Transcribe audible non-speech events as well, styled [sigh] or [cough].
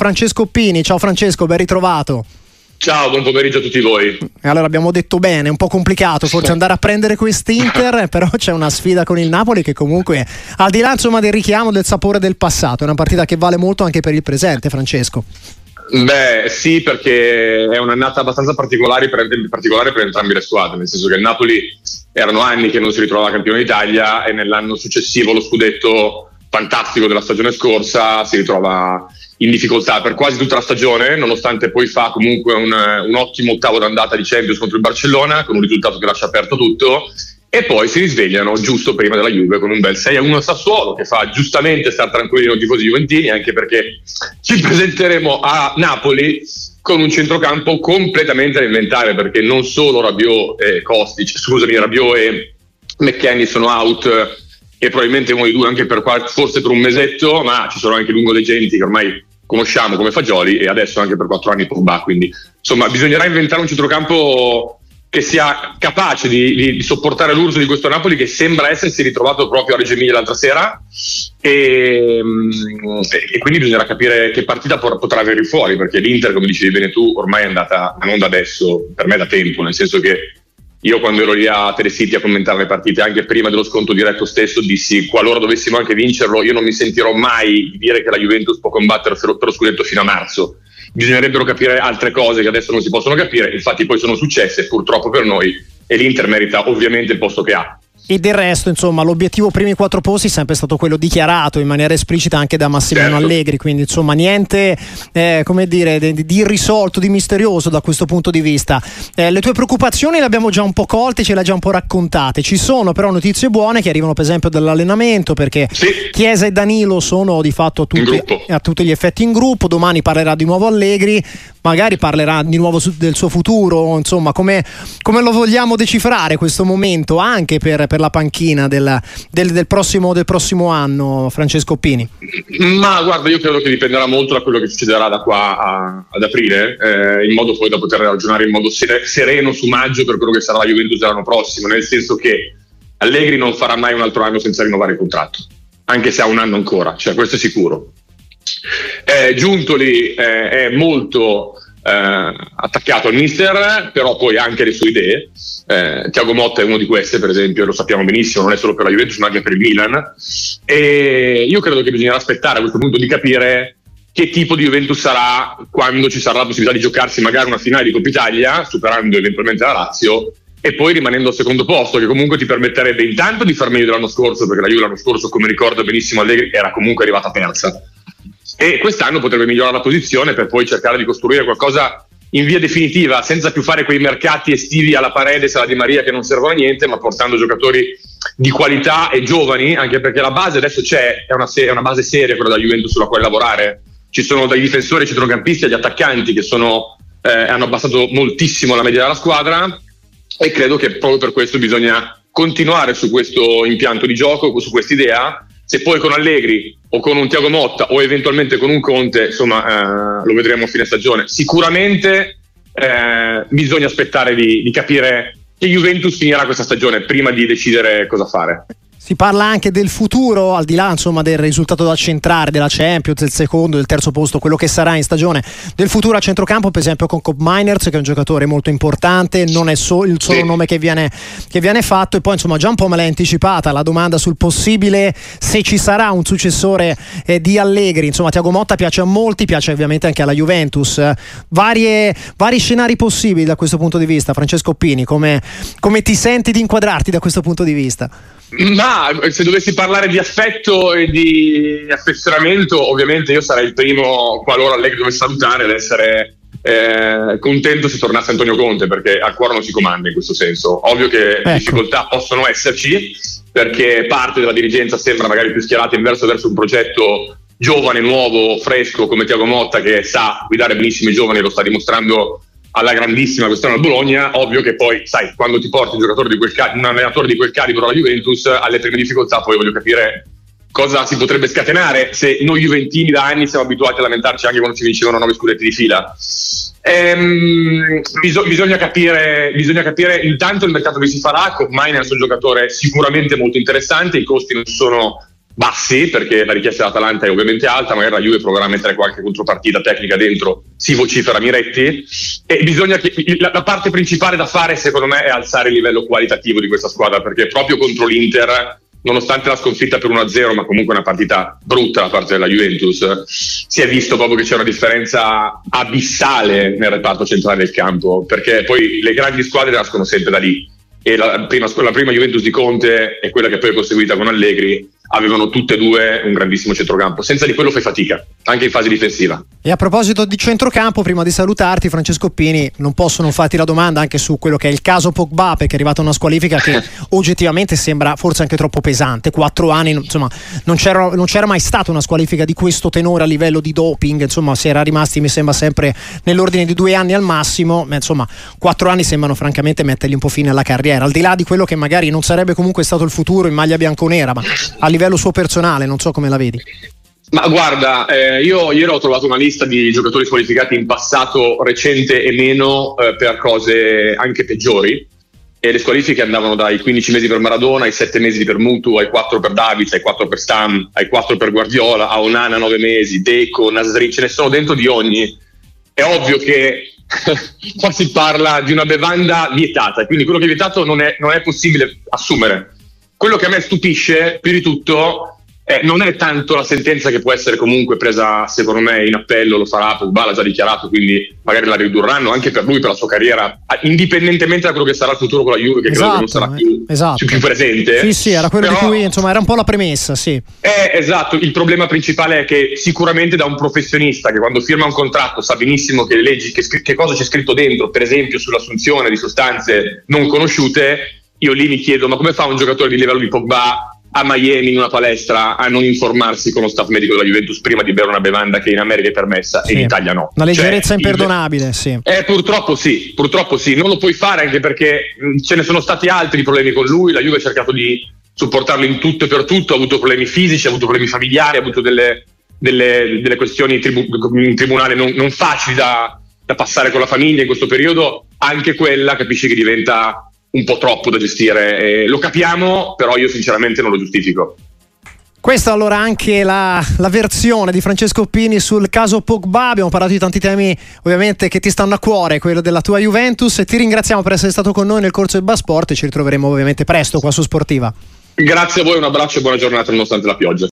Francesco Pini. Ciao Francesco, ben ritrovato. Ciao, buon pomeriggio a tutti voi. Allora abbiamo detto bene, è un po' complicato forse andare a prendere quest'Inter, [laughs] però c'è una sfida con il Napoli che comunque al di là insomma del richiamo del sapore del passato, è una partita che vale molto anche per il presente, Francesco. Beh, sì, perché è un'annata abbastanza particolare per, particolare per entrambe le squadre, nel senso che il Napoli erano anni che non si ritrovava campione d'Italia e nell'anno successivo lo scudetto fantastico della stagione scorsa si ritrova in difficoltà per quasi tutta la stagione, nonostante poi fa comunque un, un ottimo ottavo d'andata di Champions contro il Barcellona, con un risultato che lascia aperto tutto, e poi si risvegliano giusto prima della Juve con un bel 6-1 a Sassuolo che fa giustamente stare tranquilli i tifosi juventini anche perché ci presenteremo a Napoli con un centrocampo completamente da inventare perché non solo Rabiot e Kostic, scusami, Rabiot e McKenny sono out e probabilmente uno di due anche per forse per un mesetto, ma ci sono anche lungolegenti che ormai conosciamo come Fagioli e adesso anche per quattro anni Pogba, quindi insomma bisognerà inventare un centrocampo che sia capace di, di, di, sopportare l'urso di questo Napoli che sembra essersi ritrovato proprio a Reggio Emilia l'altra sera. E, mm, e, quindi bisognerà capire che partita potrà avere fuori perché l'Inter come dicevi bene tu ormai è andata non da adesso per me da tempo nel senso che io quando ero lì a Telecity a commentare le partite anche prima dello sconto diretto stesso dissi qualora dovessimo anche vincerlo io non mi sentirò mai di dire che la Juventus può combattere per lo scudetto fino a marzo. Bisognerebbero capire altre cose che adesso non si possono capire infatti poi sono successe purtroppo per noi e l'Inter merita ovviamente il posto che ha e del resto, insomma, l'obiettivo primi quattro posti è sempre stato quello dichiarato in maniera esplicita anche da Massimiliano certo. Allegri, quindi insomma niente, eh, come dire, di, di, irrisolto, di misterioso da questo punto di vista. Eh, le tue preoccupazioni le abbiamo già un po' colte, ce le hai già un po' raccontate. Ci sono però notizie buone che arrivano per esempio dall'allenamento perché sì. Chiesa e Danilo sono di fatto tutti, a tutti gli effetti in gruppo, domani parlerà di nuovo Allegri, magari parlerà di nuovo su, del suo futuro, insomma come, come, lo vogliamo decifrare questo momento anche per, per la panchina del, del, del, prossimo, del, prossimo, anno, Francesco Pini? Ma guarda, io credo che dipenderà molto da quello che succederà da qua a, ad aprile, eh, in modo poi da poter ragionare in modo sereno su maggio per quello che sarà la Juventus l'anno prossimo, nel senso che Allegri non farà mai un altro anno senza rinnovare il contratto, anche se ha un anno ancora, cioè questo è sicuro. Eh, Giuntoli eh, è molto eh, attaccato al mister, però poi anche le sue idee. Eh, Tiago Motta è uno di queste, per esempio, lo sappiamo benissimo, non è solo per la Juventus, ma anche per il Milan. E io credo che bisognerà aspettare a questo punto di capire che tipo di Juventus sarà quando ci sarà la possibilità di giocarsi magari una finale di Coppa Italia, superando eventualmente la Lazio, e poi rimanendo al secondo posto, che comunque ti permetterebbe intanto di far meglio dell'anno scorso, perché la Juve l'anno scorso, come ricordo benissimo Allegri, era comunque arrivata terza e quest'anno potrebbe migliorare la posizione per poi cercare di costruire qualcosa in via definitiva, senza più fare quei mercati estivi alla Paredes, alla Di Maria che non servono a niente, ma portando giocatori di qualità e giovani, anche perché la base adesso c'è, è una, se- è una base seria quella da Juventus sulla quale lavorare. Ci sono dai difensori, centrocampisti agli attaccanti che sono, eh, hanno abbassato moltissimo la media della squadra e credo che proprio per questo bisogna continuare su questo impianto di gioco, su questa idea se poi con Allegri o con un Tiago Motta o eventualmente con un Conte, insomma, eh, lo vedremo a fine stagione. Sicuramente eh, bisogna aspettare di, di capire che Juventus finirà questa stagione prima di decidere cosa fare. Si parla anche del futuro, al di là insomma, del risultato da centrare della Champions, del secondo, del terzo posto, quello che sarà in stagione, del futuro a centrocampo, per esempio con Cop Miners, che è un giocatore molto importante, non è so- il solo nome che viene, che viene, fatto. E poi insomma già un po' me l'hai anticipata la domanda sul possibile se ci sarà un successore eh, di Allegri. Insomma, Tiago Motta piace a molti, piace ovviamente anche alla Juventus. Varie, vari scenari possibili da questo punto di vista. Francesco Pini, come, come ti senti di inquadrarti da questo punto di vista? Ma se dovessi parlare di affetto e di affezionamento, ovviamente io sarei il primo, qualora Allegri dovesse salutare, ad essere eh, contento se tornasse Antonio Conte, perché al cuore non si comanda in questo senso. Ovvio che ecco. difficoltà possono esserci, perché parte della dirigenza sembra magari più schierata inverso verso un progetto giovane, nuovo, fresco come Tiago Motta, che sa guidare benissimo i giovani, lo sta dimostrando alla grandissima questione al Bologna, ovvio che poi, sai, quando ti porti un, giocatore di quel cal- un allenatore di quel calibro alla Juventus, alle prime difficoltà poi voglio capire cosa si potrebbe scatenare se noi Juventini da anni siamo abituati a lamentarci anche quando ci vincevano nove scudetti di fila. Ehm, bis- bisogna, capire, bisogna, capire, intanto il mercato che si farà, Miners è un giocatore sicuramente molto interessante, i costi non sono bassi perché la richiesta dell'Atalanta è ovviamente alta, magari la Juve proverà a mettere qualche contropartita tecnica dentro, si vocifera Miretti. E bisogna che la, la, parte principale da fare secondo me è alzare il livello qualitativo di questa squadra perché proprio contro l'Inter nonostante la sconfitta per 1-0 ma comunque una partita brutta da parte della Juventus si è visto proprio che c'è una differenza abissale nel reparto centrale del campo perché poi le grandi squadre nascono sempre da lì. E la prima, la prima Juventus di Conte e quella che poi è conseguita con Allegri avevano tutte e due un grandissimo centrocampo. Senza di quello fai fatica, anche in fase difensiva. E a proposito di centrocampo, prima di salutarti, Francesco Pini, non posso non farti la domanda anche su quello che è il caso Pogba, perché è arrivata una squalifica che [laughs] oggettivamente sembra forse anche troppo pesante. Quattro anni, insomma, non c'era, non c'era, mai stata una squalifica di questo tenore a livello di doping, insomma, si era rimasti, mi sembra, sempre nell'ordine di due anni al massimo. Ma insomma, quattro anni sembrano francamente mettergli un po' fine alla carriera, al di là di quello che magari non sarebbe comunque stato il futuro in maglia bianconera, ma a livello livello suo personale, non so come la vedi. Ma guarda, eh, io ieri ho trovato una lista di giocatori squalificati in passato recente e meno eh, per cose anche peggiori. E le squalifiche andavano dai 15 mesi per Maradona, ai 7 mesi per Mutu, ai 4 per Davids, ai 4 per Stam, ai 4 per Guardiola, a Onana 9 mesi, Deco, Nasri, ce ne sono dentro di ogni. È ovvio che [laughs] qua si parla di una bevanda vietata, quindi quello che è vietato non è, non è possibile assumere quello che a me stupisce più di tutto eh, non è tanto la sentenza che può essere comunque presa, secondo me, in appello, lo farà Pogba, l'ha già dichiarato, quindi magari la ridurranno anche per lui, per la sua carriera, indipendentemente da quello che sarà il futuro con la Juve, che esatto, credo che non sarà più, esatto. più, presente. Sì, sì, era quello Però, di cui, insomma, era un po' la premessa, sì. Eh, esatto, il problema principale è che sicuramente da un professionista che quando firma un contratto sa benissimo che le leggi, che, che cosa c'è scritto dentro, per esempio sull'assunzione di sostanze non conosciute, io lì mi chiedo ma come fa un giocatore di livello di Pogba a Miami in una palestra a non informarsi con lo staff medico della Juventus prima di bere una bevanda che in America è permessa sì. e in Italia no. Una leggerezza cioè, imperdonabile, il... sì. Eh, purtroppo sì, purtroppo sì, non lo puoi fare anche perché ce ne sono stati altri problemi con lui, la Juve ha cercato di supportarlo in tutto e per tutto, ha avuto problemi fisici, ha avuto problemi familiari, ha avuto delle, delle, delle questioni tribu- in tribunale non, non facili da, da passare con la famiglia in questo periodo, anche quella capisci che diventa un po' troppo da gestire. Eh, lo capiamo, però io sinceramente non lo giustifico. Questa allora anche la, la, versione di Francesco Pini sul caso Pogba. Abbiamo parlato di tanti temi ovviamente che ti stanno a cuore, quello della tua Juventus. E ti ringraziamo per essere stato con noi nel corso del Basport e ci ritroveremo ovviamente presto qua su Sportiva. Grazie a voi, un abbraccio e buona giornata nonostante la pioggia.